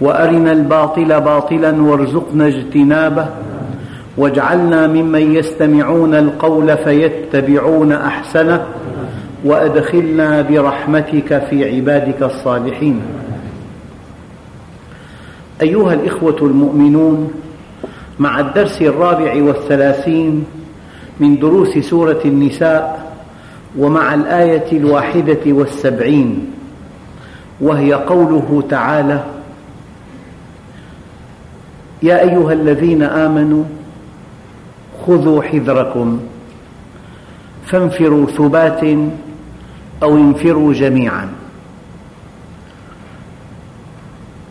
وأرنا الباطل باطلا وارزقنا اجتنابه واجعلنا ممن يستمعون القول فيتبعون أحسنه وأدخلنا برحمتك في عبادك الصالحين. أيها الإخوة المؤمنون مع الدرس الرابع والثلاثين من دروس سورة النساء ومع الآية الواحدة والسبعين وهي قوله تعالى يا أيها الذين آمنوا خذوا حذركم فانفروا ثبات أو انفروا جميعا.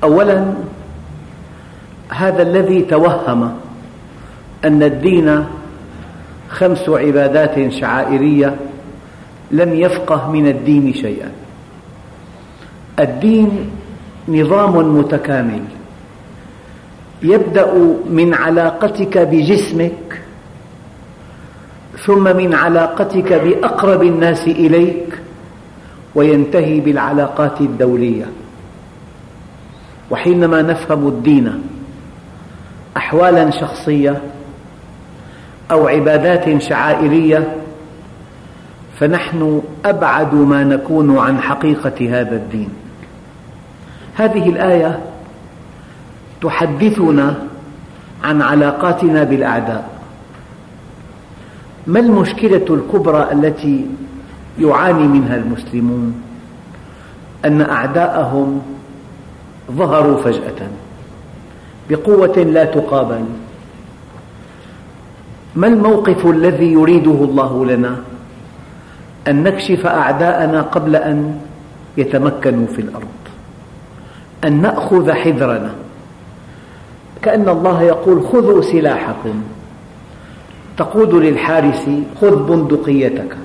أولا هذا الذي توهم أن الدين خمس عبادات شعائرية لم يفقه من الدين شيئا. الدين نظام متكامل. يبدأ من علاقتك بجسمك ثم من علاقتك بأقرب الناس إليك وينتهي بالعلاقات الدولية. وحينما نفهم الدين أحوالا شخصية أو عبادات شعائرية فنحن أبعد ما نكون عن حقيقة هذا الدين. هذه الآية تحدثنا عن علاقاتنا بالأعداء. ما المشكلة الكبرى التي يعاني منها المسلمون؟ أن أعداءهم ظهروا فجأة بقوة لا تقابل. ما الموقف الذي يريده الله لنا؟ أن نكشف أعداءنا قبل أن يتمكنوا في الأرض. أن نأخذ حذرنا. كأن الله يقول خذوا سلاحكم. تقول للحارس خذ بندقيتك.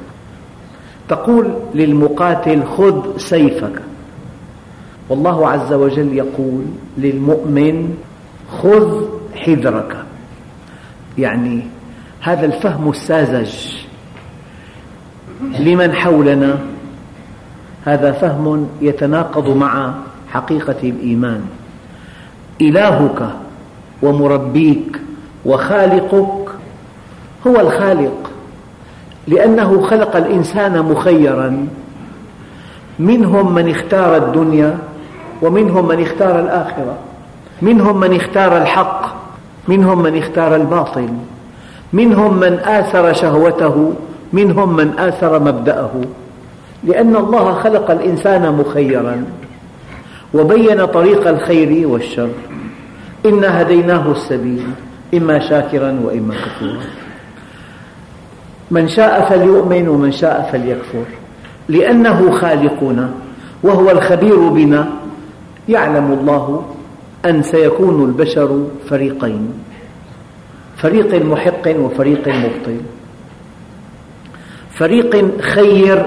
تقول للمقاتل خذ سيفك. والله عز وجل يقول للمؤمن خذ حذرك. يعني هذا الفهم الساذج. لمن حولنا؟ هذا فهم يتناقض مع حقيقة الإيمان. إلهك ومربيك وخالقك هو الخالق لأنه خلق الإنسان مخيرا. منهم من اختار الدنيا ومنهم من اختار الآخرة. منهم من اختار الحق منهم من اختار الباطل. منهم من آثر شهوته منهم من آثر مبدأه. لأن الله خلق الإنسان مخيرا وبين طريق الخير والشر. إنا هديناه السبيل إما شاكرا وإما كفورا. من شاء فليؤمن ومن شاء فليكفر لأنه خالقنا وهو الخبير بنا. يعلم الله أن سيكون البشر فريقين فريق محق وفريق مبطل فريق خير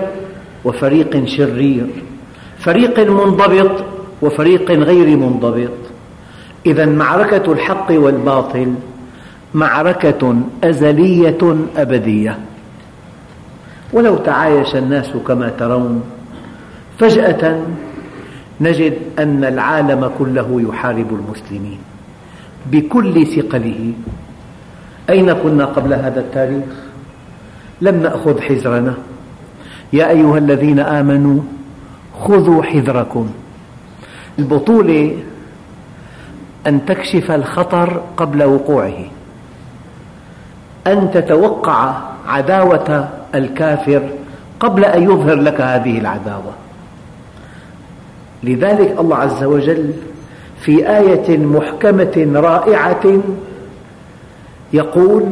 وفريق شرير فريق منضبط وفريق غير منضبط. إذا معركة الحق والباطل معركة أزلية أبدية. ولو تعايش الناس كما ترون فجأة نجد أن العالم كله يحارب المسلمين بكل ثقله. أين كنا قبل هذا التاريخ؟ لم نأخذ حذرنا. يا أيها الذين آمنوا خذوا حذركم. البطولة أن تكشف الخطر قبل وقوعه أن تتوقع عداوة الكافر قبل أن يظهر لك هذه العداوة. لذلك الله عز وجل في آية محكمة رائعة يقول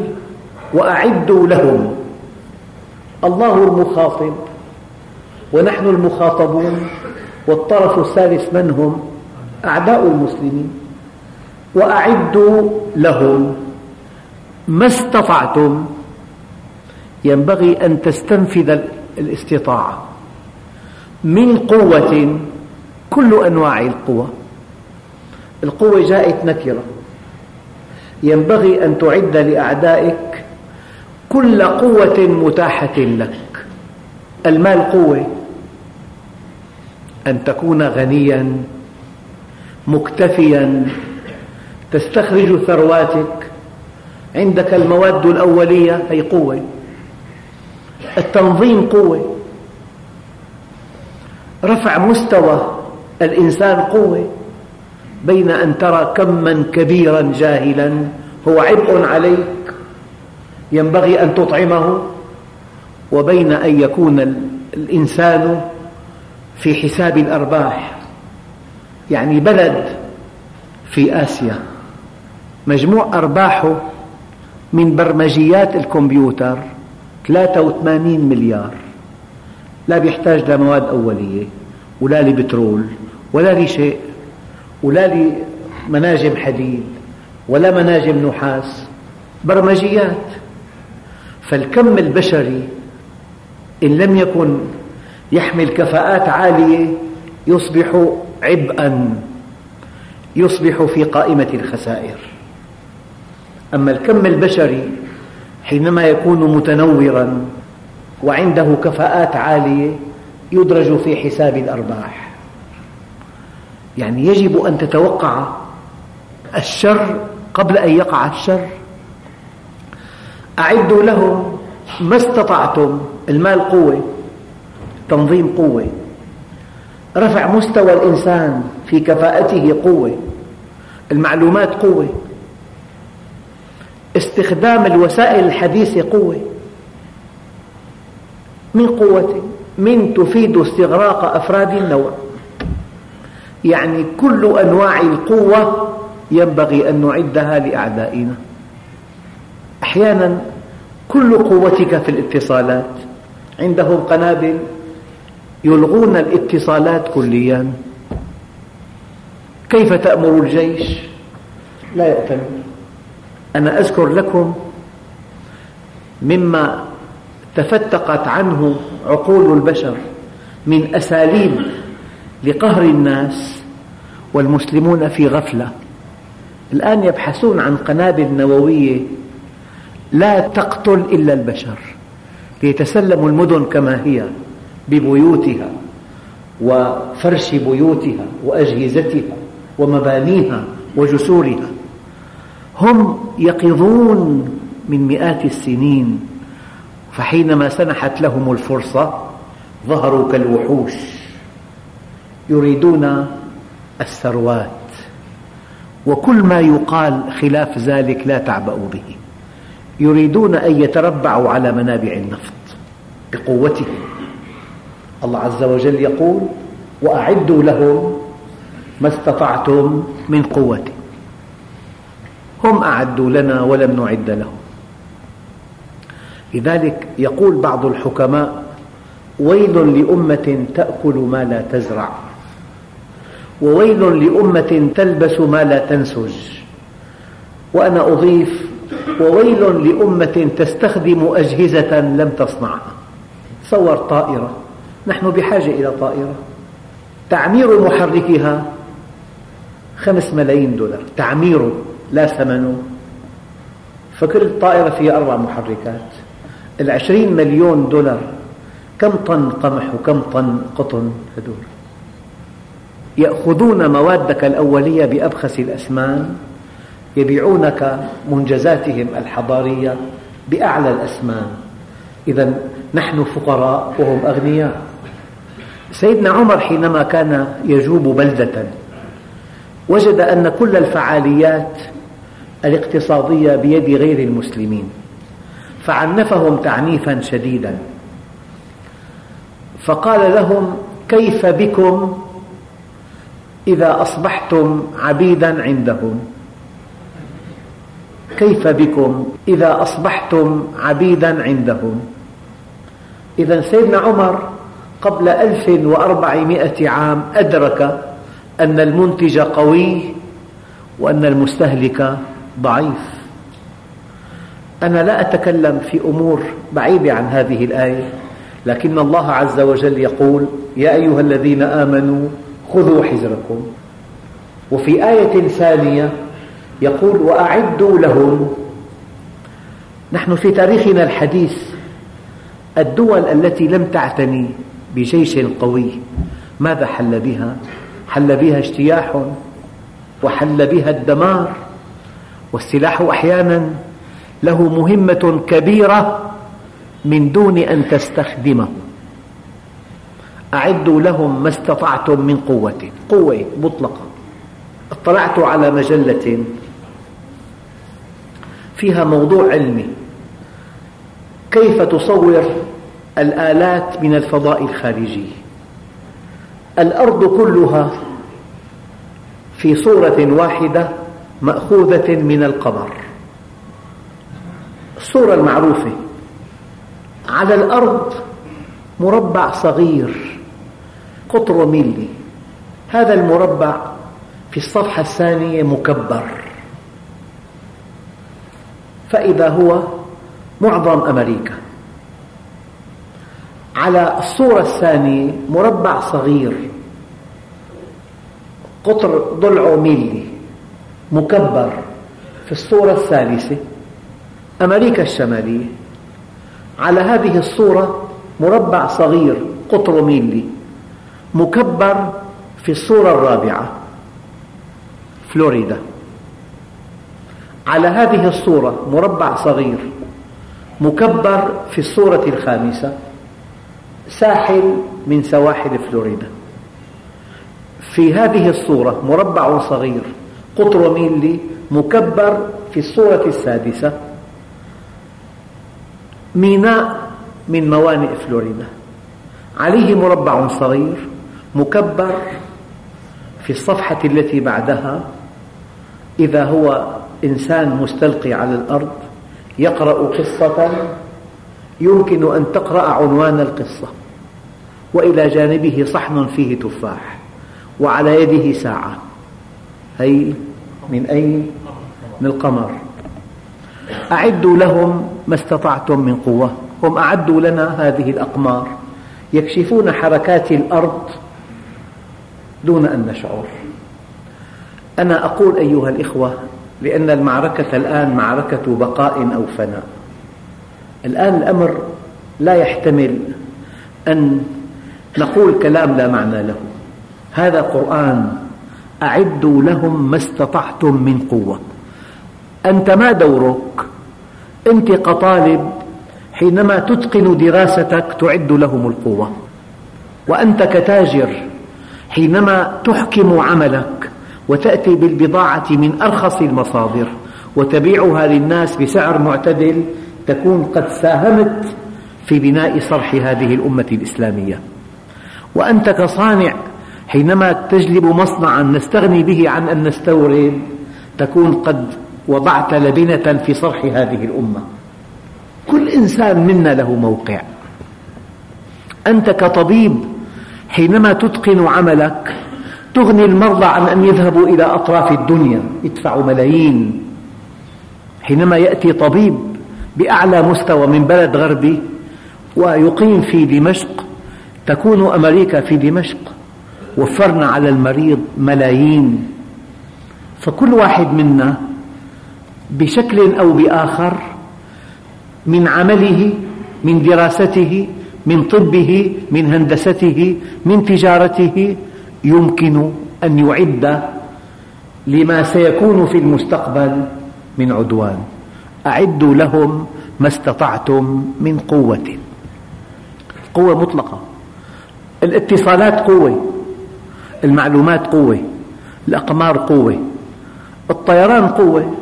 وأعدوا لهم. الله المخاطب ونحن المخاطبون والطرف الثالث من هم؟ أعداء المسلمين. وأعدوا لهم ما استطعتم. ينبغي أن تستنفذ الاستطاعة من قوة كل أنواع القوى القوة جاءت نكرة. ينبغي أن تعد لأعدائك كل قوة متاحة لك. المال قوة. أن تكون غنيا مكتفيا تستخرج ثرواتك عندك المواد الأولية هي قوة. التنظيم قوة. رفع مستوى الإنسان قوة بين أن ترى كما كبيرا جاهلا. هو عبء عليك ينبغي أن تطعمه وبين أن يكون الإنسان في حساب الأرباح يعني بلد في آسيا. مجموع أرباحه من برمجيات الكمبيوتر 83 مليار. لا بيحتاج لمواد أولية ولا لبترول ولا لشيء ولا لمناجم حديد ولا مناجم نحاس. برمجيات. فالكم البشري إن لم يكن يحمل كفاءات عالية يصبح عبئا يصبح في قائمة الخسائر. أما الكم البشري حينما يكون متنورا وعنده كفاءات عالية يدرج في حساب الأرباح. يعني يجب أن تتوقع الشر قبل أن يقع الشر. أعدوا لهم ما استطعتم المال قوة تنظيم قوة. رفع مستوى الإنسان في كفاءته قوة. المعلومات قوة. استخدام الوسائل الحديثة قوة. من قوة؟ من تفيد استغراق أفراد النوع. يعني كل أنواع القوة ينبغي أن نعدها لأعدائنا. أحيانا كل قوتك في الاتصالات. عندهم قنابل يلغون الاتصالات كليا. كيف تأمر الجيش؟ لا يأتمر أنا أذكر لكم مما تفتقت عنه عقول البشر من أساليب لقهر الناس والمسلمون في غفلة. الآن يبحثون عن قنابل نووية لا تقتل إلا البشر ليتسلموا المدن كما هي ببيوتها وفرش بيوتها وأجهزتها ومبانيها وجسورها. هم يقظون من مئات السنين فحينما سنحت لهم الفرصة ظهروا كالوحوش يريدون الثروات وكل ما يقال خلاف ذلك لا تعبأوا به يريدون أن يتربعوا على منابع النفط بقوتهم. الله عز وجل يقول وأعدوا لهم ما استطعتم من قوة هم أعدوا لنا ولم نعد لهم. لذلك يقول بعض الحكماء ويل لأمة تأكل ما لا تزرع وويل لأمة تلبس ما لا تنسج. وأنا أضيف وويل لأمة تستخدم أجهزة لم تصنعها تصور طائرة نحن بحاجة إلى طائرة. تعمير محركها خمس ملايين دولار تعمير لا ثمنه فكل طائرة فيها أربع محركات. العشرين مليون دولار. كم طن قمح وكم طن قطن هدول. يأخذون موادك الأولية بأبخس الأثمان يبيعونك منجزاتهم الحضارية بأعلى الأثمان إذا نحن فقراء وهم أغنياء. سيدنا عمر حينما كان يجوب بلدة وجد أن كل الفعاليات الاقتصادية بيد غير المسلمين فعنفهم تعنيفا شديدا. فقال لهم كيف بكم إذا أصبحتم عبيدا عندهم؟ كيف بكم إذا أصبحتم عبيدا عندهم؟ إذا سيدنا عمر قبل ألف وأربعمائة عام أدرك أن المنتج قوي وأن المستهلك ضعيف. أنا لا أتكلم في أمور بعيدة عن هذه الآية لكن الله عز وجل يقول يا أيها الذين آمنوا خذوا حذركم. وفي آية ثانية يقول وأعدوا لهم. نحن في تاريخنا الحديث الدول التي لم تعتني بجيش قوي ماذا حل بها؟ حل بها اجتياح وحل بها الدمار. والسلاح أحيانا له مهمة كبيرة من دون أن تستخدمه. أعدوا لهم ما استطعتم من قوة. قوة مطلقة. اطلعت على مجلة فيها موضوع علمي. كيف تصور الآلات من الفضاء الخارجي؟ الأرض كلها في صورة واحدة مأخوذة من القمر. الصورة المعروفة. على الأرض مربع صغير قطره ميلي. هذا المربع في الصفحة الثانية مكبر. فإذا هو معظم أمريكا. على الصورة الثانية مربع صغير قطر ضلعه ميلي. مكبر في الصورة الثالثة أمريكا الشمالية. على هذه الصورة مربع صغير قطره ميلي مكبر في الصورة الرابعة فلوريدا. على هذه الصورة مربع صغير مكبر في الصورة الخامسة ساحل من سواحل فلوريدا. في هذه الصورة مربع صغير قطر ميلي مكبر في الصورة السادسة. ميناء من موانئ فلوريدا. عليه مربع صغير مكبر في الصفحة التي بعدها. إذا هو إنسان مستلقي على الأرض يقرأ قصة يمكن أن تقرأ عنوان القصة. وإلى جانبه صحن فيه تفاح وعلى يده ساعة. هي من أين؟ من القمر. أعدوا لهم ما استطعتم من قوة. هم أعدوا لنا هذه الأقمار. يكشفون حركات الأرض دون أن نشعر. أنا أقول أيها الإخوة لأن المعركة الآن معركة بقاء أو فناء. الآن الأمر لا يحتمل أن نقول كلام لا معنى له. هذا قرآن أعدوا لهم ما استطعتم من قوة. أنت ما دورك؟ أنت كطالب حينما تتقن دراستك تعد لهم القوة. وأنت كتاجر حينما تحكم عملك وتأتي بالبضاعة من أرخص المصادر وتبيعها للناس بسعر معتدل تكون قد ساهمت في بناء صرح هذه الأمة الإسلامية. وأنت كصانع حينما تجلب مصنعا نستغني به عن أن نستورد تكون قد وضعت لبنة في صرح هذه الأمة. كل إنسان منا له موقع. أنت كطبيب حينما تتقن عملك تغني المرضى عن أن يذهبوا إلى أطراف الدنيا يدفعوا ملايين. حينما يأتي طبيب بأعلى مستوى من بلد غربي ويقيم في دمشق تكون أمريكا في دمشق. وفرنا على المريض ملايين. فكل واحد منا بشكل أو بآخر من عمله من دراسته من طبه من هندسته من تجارته يمكن أن يعد لما سيكون في المستقبل من عدوان. أعدوا لهم ما استطعتم من قوة. قوة مطلقة. الاتصالات قوة. المعلومات قوة الأقمار قوة الطيران قوة.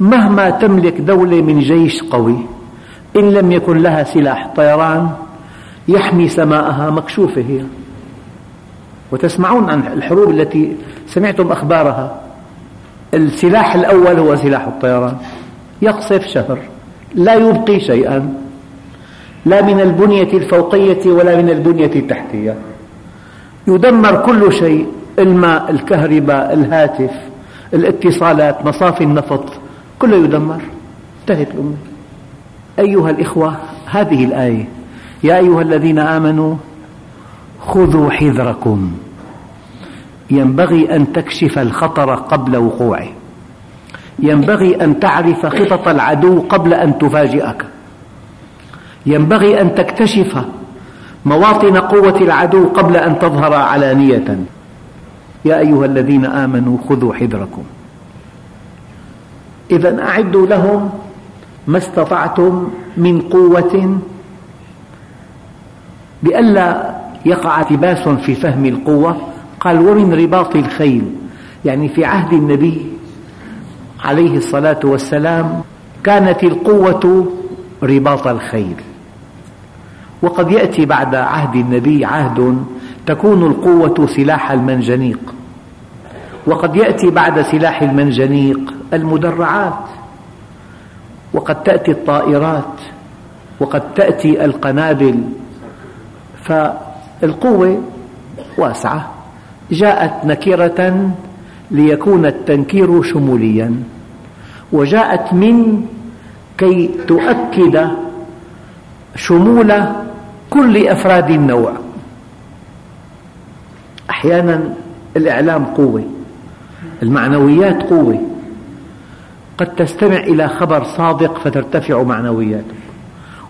مهما تملك دولة من جيش قوي إن لم يكن لها سلاح طيران يحمي سماءها مكشوفة هي. وتسمعون عن الحروب التي سمعتم أخبارها. السلاح الأول هو سلاح الطيران. يقصف شهر لا يبقي شيئا. لا من البنية الفوقية ولا من البنية التحتية. يدمر كل شيء. الماء الكهرباء الهاتف الاتصالات مصافي النفط كله يدمر. انتهت الأمور أيها الإخوة هذه الآية يا أيها الذين آمنوا خذوا حذركم. ينبغي أن تكشف الخطر قبل وقوعه. ينبغي أن تعرف خطط العدو قبل أن تفاجئك. ينبغي أن تكتشف مواطن قوة العدو قبل أن تظهر علانية. يا أيها الذين آمنوا خذوا حذركم. إذا أعدوا لهم ما استطعتم من قوة بألا يقع التباس في فهم القوة. قال ومن رباط الخيل. يعني في عهد النبي عليه الصلاة والسلام كانت القوة رباط الخيل. وقد يأتي بعد عهد النبي عهد تكون القوة سلاح المنجنيق. وقد يأتي بعد سلاح المنجنيق المدرعات. وقد تأتي الطائرات. وقد تأتي القنابل. فالقوة واسعة. جاءت نكرة ليكون التنكير شموليا. وجاءت من كي تؤكد شمول كل أفراد النوع. أحيانا الإعلام قوة المعنويات قوة قد تستمع إلى خبر صادق فترتفع معنوياتك.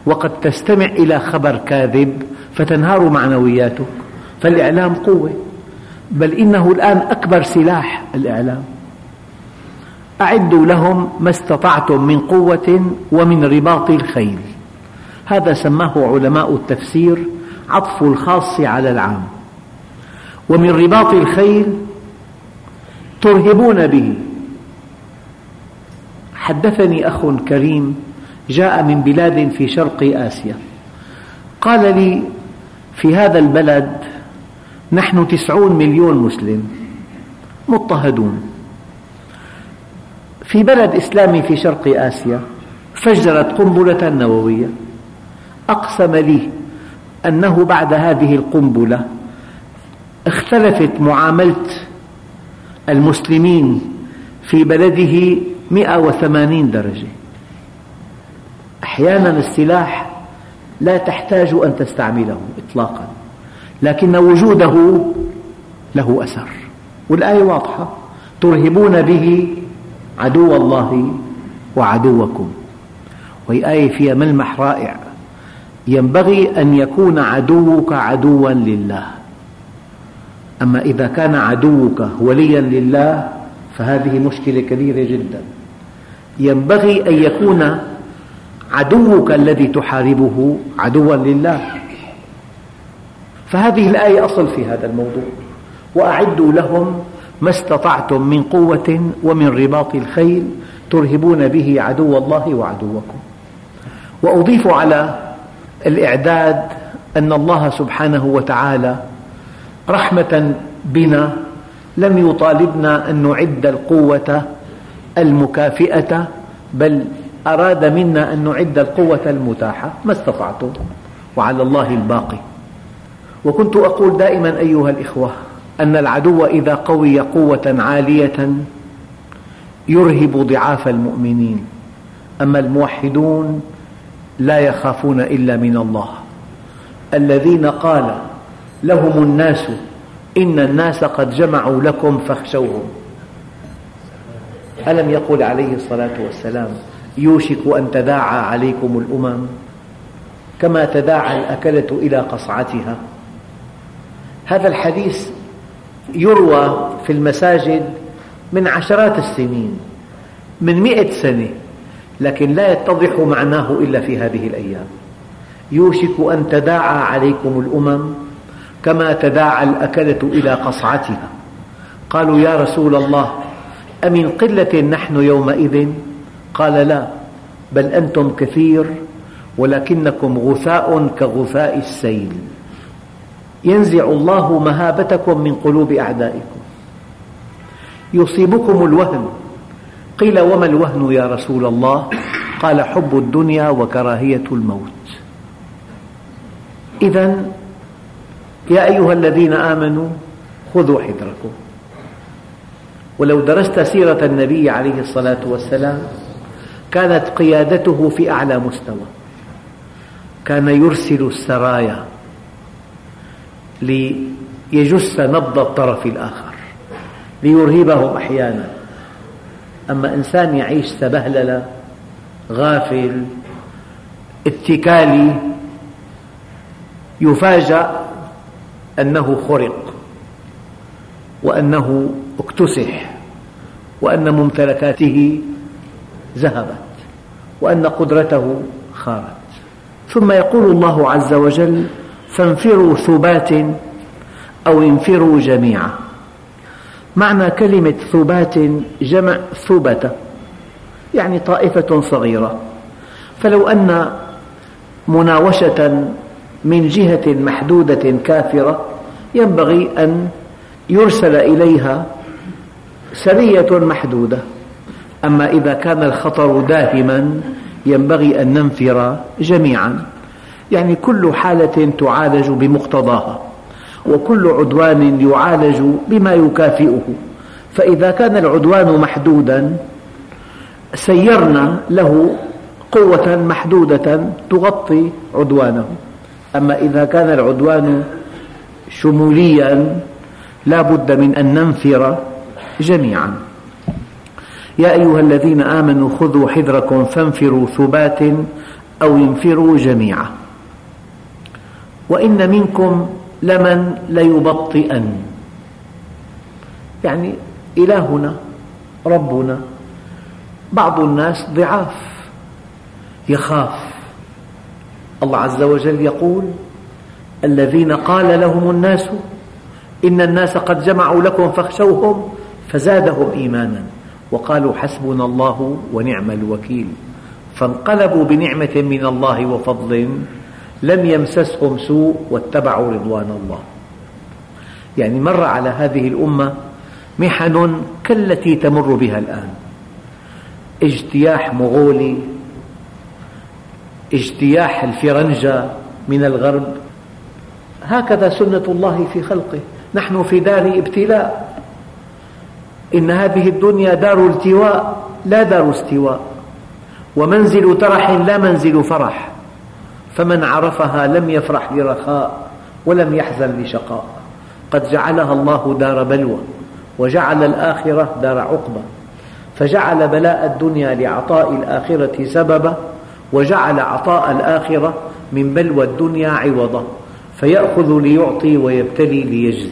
وقد تستمع إلى خبر كاذب فتنهار معنوياتك. فالإعلام قوة بل إنه الآن أكبر سلاح الإعلام. أعدوا لهم ما استطعتم من قوة ومن رباط الخيل. هذا سماه علماء التفسير عطف الخاص على العام. ومن رباط الخيل ترهبون به. حدثني أخ كريم جاء من بلاد في شرق آسيا. قال لي في هذا البلد نحن تسعون مليون مسلم مضطهدون. في بلد إسلامي في شرق آسيا فجرت قنبلة نووية. أقسم لي أنه بعد هذه القنبلة اختلفت معاملة المسلمين في بلده 180 درجة. أحيانا السلاح لا تحتاج أن تستعمله إطلاقا لكن وجوده له أثر والآية واضحة ترهبون به عدو الله وعدوكم. وهي آية فيها ملمح رائع. ينبغي أن يكون عدوك عدوا لله. أما إذا كان عدوك وليا لله فهذه مشكلة كبيرة جدا. ينبغي أن يكون عدوك الذي تحاربه عدوا لله. فهذه الآية أصل في هذا الموضوع. وأعدوا لهم ما استطعتم من قوة ومن رباط الخيل ترهبون به عدو الله وعدوكم. وأضيف على الإعداد أن الله سبحانه وتعالى رحمة بنا لم يطالبنا أن نعد القوة المكافئة بل أراد منا أن نعد القوة المتاحة. ما استطعتم وعلى الله الباقي. وكنت أقول دائما أيها الإخوة أن العدو إذا قوي قوة عالية يرهب ضعاف المؤمنين. أما الموحدون لا يخافون إلا من الله. الذين قال لهم الناس إن الناس قد جمعوا لكم فاخشوهم. ألم يقل عليه الصلاة والسلام يوشك أن تداعى عليكم الأمم كما تداعى الأكلة إلى قصعتها؟ هذا الحديث يروى في المساجد من عشرات السنين من مئة سنة لكن لا يتضح معناه إلا في هذه الأيام. يوشك أن تداعى عليكم الأمم كما تداعى الأكلة إلى قصعتها. قالوا يا رسول الله أمن قلة نحن يومئذ؟ قال لا بل أنتم كثير ولكنكم غثاء كغثاء السيل. ينزع الله مهابتكم من قلوب أعدائكم. يصيبكم الوهن قيل وما الوهن يا رسول الله؟ قال حب الدنيا وكراهية الموت. إذا يا أيها الذين آمنوا خذوا حذركم. ولو درست سيرة النبي عليه الصلاة والسلام كانت قيادته في أعلى مستوى. كان يرسل السرايا ليجس نبض الطرف الآخر ليرهبهم أحيانا. أما إنسان يعيش سبهللة غافل اتكالي يفاجأ أنه خرق وأنه اكتسح وأن ممتلكاته ذهبت وأن قدرته خارت. ثم يقول الله عز وجل فانفروا ثبات أو انفروا جميعا. معنى كلمة ثبات جمع ثبتة يعني طائفة صغيرة. فلو أن مناوشة من جهة محدودة كافرة ينبغي أن يرسل إليها سرية محدودة. أما إذا كان الخطر داهما ينبغي أن ننفر جميعا. يعني كل حالة تعالج بمقتضاها. وكل عدوان يعالج بما يكافئه. فإذا كان العدوان محدودا سيرنا له قوة محدودة تغطي عدوانه. أما إذا كان العدوان شموليا لا بد من أن ننفر جميعا. يا أيها الذين آمنوا خذوا حذركم فانفروا ثبات أو انفروا جميعا. وإن منكم لمن ليبطئن. يعني إلهنا ربنا بعض الناس ضعاف يخاف. الله عز وجل يقول الذين قال لهم الناس إن الناس قد جمعوا لكم فاخشوهم فزادهم إيمانا. وقالوا حسبنا الله ونعم الوكيل. فانقلبوا بنعمة من الله وفضل لم يمسسهم سوء واتبعوا رضوان الله. يعني مر على هذه الأمة محن كالتي تمر بها الآن. اجتياح مغولي اجتياح الفرنجة من الغرب. هكذا سنة الله في خلقه. نحن في دار ابتلاء. إن هذه الدنيا دار التواء لا دار استواء. ومنزل ترح لا منزل فرح. فمن عرفها لم يفرح لرخاء ولم يحزن لشقاء. قد جعلها الله دار بلوى وجعل الآخرة دار عقبة فجعل بلاء الدنيا لعطاء الآخرة سببا وجعل عطاء الآخرة من بلوى الدنيا عوضا. فيأخذ ليعطي ويبتلي ليجزي.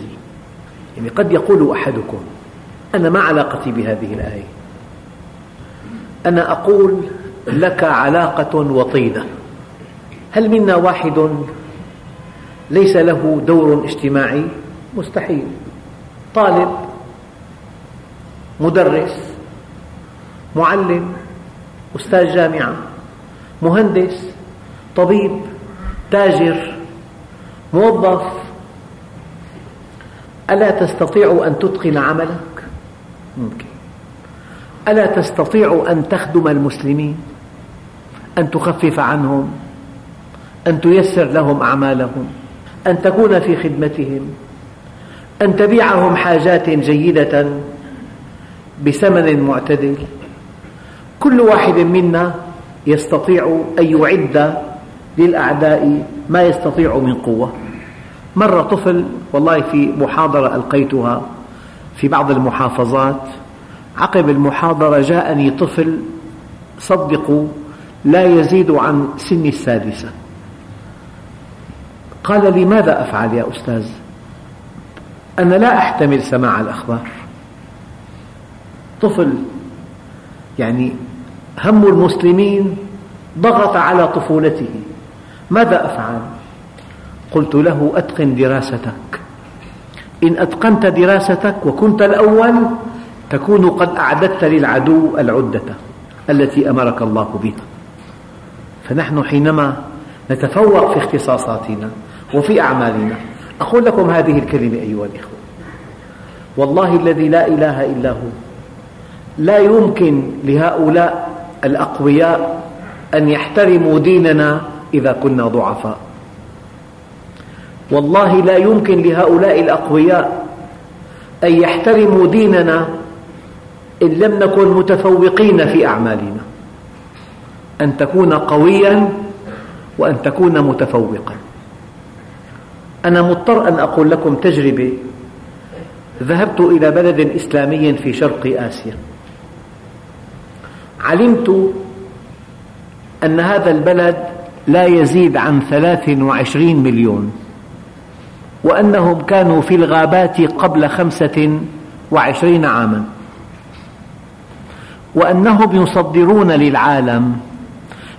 يعني قد يقول أحدكم أنا ما علاقتي بهذه الآية؟ أنا أقول لك علاقة وطيدة. هل منا واحد ليس له دور اجتماعي مستحيل طالب مدرس معلم أستاذ جامعة مهندس طبيب تاجر موظف ألا تستطيع أن تتقن عملك؟ ممكن ألا تستطيع أن تخدم المسلمين؟ أن تخفف عنهم؟ أن تيسر لهم أعمالهم؟ أن تكون في خدمتهم؟ أن تبيعهم حاجات جيدة بثمن معتدل؟ كل واحد منا يستطيع أن يعد للأعداء ما يستطيع من قوة مر طفل والله في محاضرة ألقيتها في بعض المحافظات عقب المحاضرة جاءني طفل صدقوا لا يزيد عن سن السادسة قال لي ماذا أفعل يا أستاذ؟ أنا لا أحتمل سماع الأخبار. طفل يعني هم المسلمين ضغط على طفولته. ماذا أفعل؟ قلت له أتقن دراستك. إن أتقنت دراستك وكنت الأول تكون قد أعددت للعدو العدة التي أمرك الله بها. فنحن حينما نتفوق في اختصاصاتنا وفي أعمالنا. أقول لكم هذه الكلمة أيها الإخوة. والله الذي لا إله إلا هو. لا يمكن لهؤلاء الأقوياء أن يحترموا ديننا إذا كنا ضعفاء. والله لا يمكن لهؤلاء الأقوياء أن يحترموا ديننا إن لم نكن متفوقين في أعمالنا. أن تكون قويا وأن تكون متفوقا. أنا مضطر أن أقول لكم تجربة. ذهبت إلى بلد إسلامي في شرق آسيا. علمت أن هذا البلد لا يزيد عن ثلاث وعشرين مليون وأنهم كانوا في الغابات قبل خمسة وعشرين عاما وأنهم يصدرون للعالم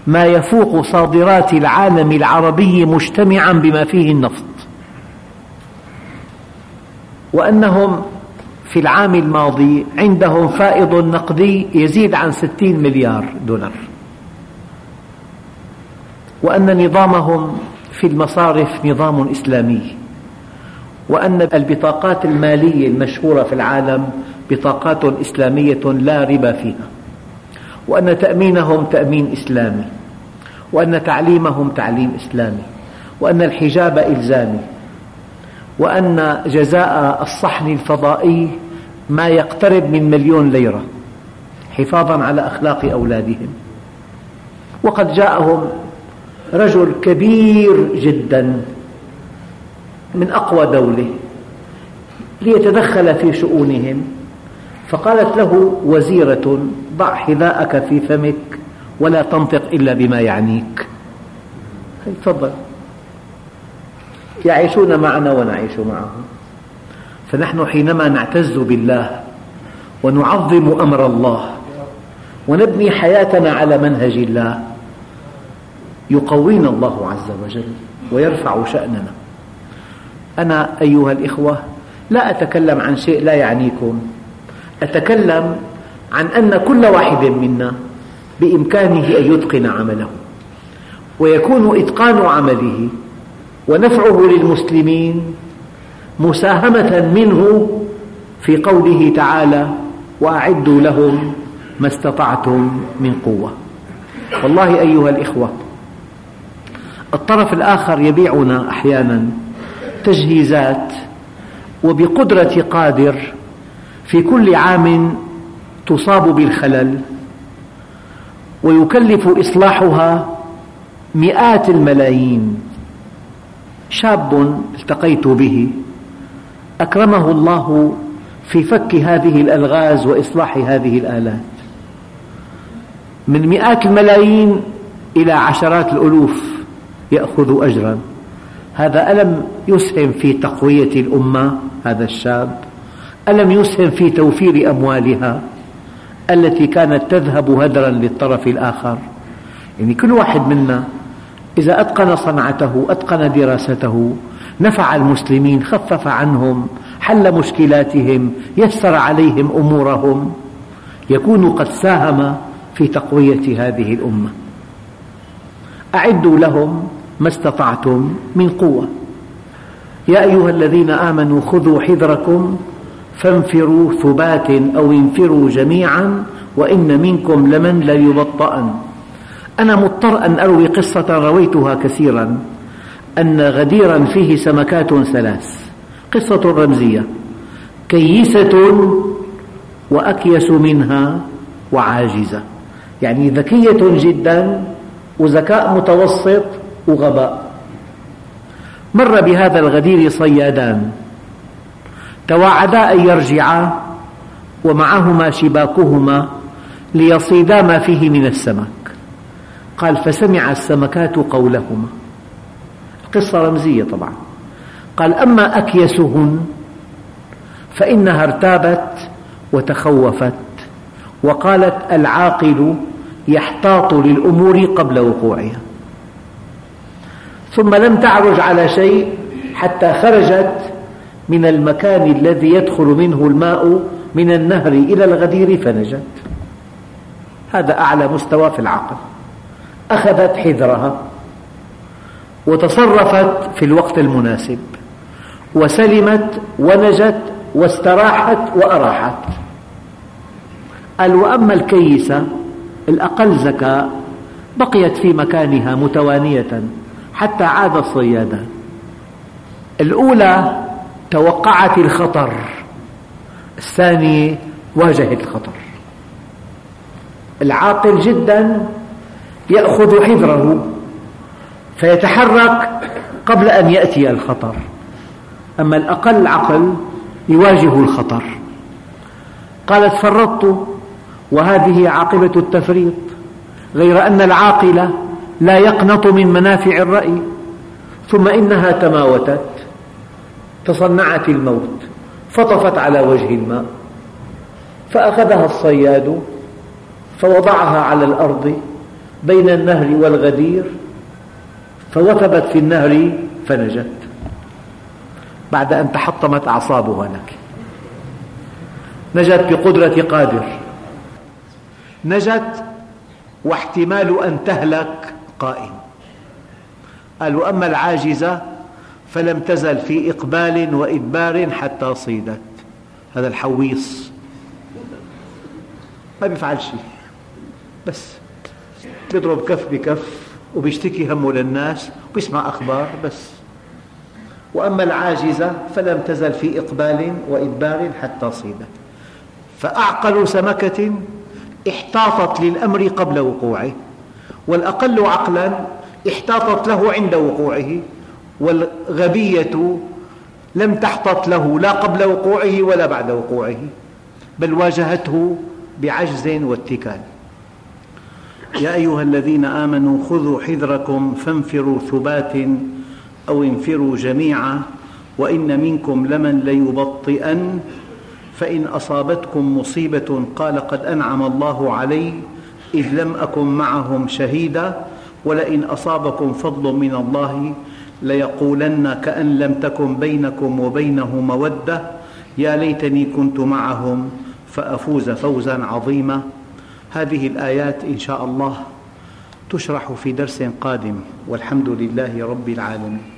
ما يفوق صادرات العالم العربي مجتمعا بما فيه النفط. وأنهم في العام الماضي عندهم فائض نقدي يزيد عن ستين مليار دولار. وأن نظامهم في المصارف نظام إسلامي. وأن البطاقات المالية المشهورة في العالم بطاقات إسلامية لا ربا فيها. وأن تأمينهم تأمين إسلامي. وأن تعليمهم تعليم إسلامي. وأن الحجاب إلزامي. وأن جزاء الصحن الفضائي ما يقترب من مليون ليرة حفاظا على أخلاق أولادهم. وقد جاءهم رجل كبير جدا من أقوى دولة ليتدخل في شؤونهم فقالت له وزيرة ضع حذاءك في فمك ولا تنطق إلا بما يعنيك. تفضل؟ يعيشون معنا ونعيش معهم. فنحن حينما نعتز بالله ونعظم أمر الله ونبني حياتنا على منهج الله يقوينا الله عز وجل ويرفع شأننا. أنا أيها الإخوة لا أتكلم عن شيء لا يعنيكم. أتكلم عن أن كل واحد منا بإمكانه أن يتقن عمله ويكون إتقان عمله ونفعه للمسلمين مساهمة منه في قوله تعالى وأعدوا لهم ما استطعتم من قوة. والله أيها الإخوة الطرف الآخر يبيعنا أحيانا تجهيزات وبقدرة قادر في كل عام تصاب بالخلل ويكلف إصلاحها مئات الملايين. شاب التقيت به. أكرمه الله في فك هذه الألغاز وإصلاح هذه الآلات. من مئات الملايين إلى عشرات الألوف يأخذ أجرا. هذا ألم يسهم في تقوية الأمة هذا الشاب. ألم يسهم في توفير أموالها التي كانت تذهب هدرا للطرف الآخر. يعني كل واحد منا إذا أتقن صنعته أتقن دراسته نفع المسلمين خفف عنهم حل مشكلاتهم يسر عليهم أمورهم يكون قد ساهم في تقوية هذه الأمة. أعدوا لهم ما استطعتم من قوة. يا أيها الذين آمنوا خذوا حذركم فانفروا ثبات أو انفروا جميعا وإن منكم لمن ليبطأن. أنا مضطر أن أروي قصة رويتها كثيرا أن غديرا فيه سمكات ثلاث قصة رمزية كيسة وأكيس منها وعاجزة. يعني ذكية جدا وذكاء متوسط وغباء. مر بهذا الغدير صيادان. تواعدا أن يرجعا ومعهما شباكهما ليصيدا ما فيه من السمك قال فسمع السمكات قولهما. قصة رمزية طبعا. قال أما أكيسهن فإنها ارتابت وتخوفت وقالت العاقل يحتاط للأمور قبل وقوعها. ثم لم تعرج على شيء حتى خرجت من المكان الذي يدخل منه الماء من النهر إلى الغدير فنجت. هذا أعلى مستوى في العقل. أخذت حذرها وتصرفت في الوقت المناسب وسلمت ونجت واستراحت وأراحت. قال وأما الكيسة الأقل ذكاء بقيت في مكانها متوانية حتى عاد الصيادان الأولى توقعت الخطر الثانية واجهت الخطر. العاقل جدا يأخذ حذره فيتحرك قبل أن يأتي الخطر. أما الأقل عقل يواجه الخطر. قالت فرطت وهذه عاقبة التفريط غير أن العاقل لا يقنط من منافع الرأي ثم إنها تماوتت تصنعت الموت فطفت على وجه الماء فأخذها الصياد فوضعها على الأرض بين النهر والغدير فوثبت في النهر فنجت. بعد أن تحطمت أعصابها لك نجت بقدرة قادر. نجت واحتمال أن تهلك قائم. قال وأما العاجزة فلم تزل في إقبال وإدبار حتى صيدت. هذا الحويص. ما بيفعل شيء. بس. بيضرب كف بكف وبيشتكي همه للناس وبيسمع أخبار بس. وأما العاجزة فلم تزل في إقبال وإدبار حتى صيدت فأعقل سمكة احتاطت للأمر قبل وقوعه والأقل عقلا احتاطت له عند وقوعه والغبية لم تحتط له لا قبل وقوعه ولا بعد وقوعه بل واجهته بعجز واتكال. يا أيها الذين آمنوا خذوا حذركم فانفروا ثبات أو انفروا جميعا وإن منكم لمن ليبطئن فإن أصابتكم مصيبة قال قد أنعم الله علي إذ لم أكن معهم شهيدا ولئن أصابكم فضل من الله ليقولن كأن لم تكن بينكم وبينه مودة يا ليتني كنت معهم فأفوز فوزا عظيما. هذه الآيات إن شاء الله تشرح في درس قادم والحمد لله رب العالمين.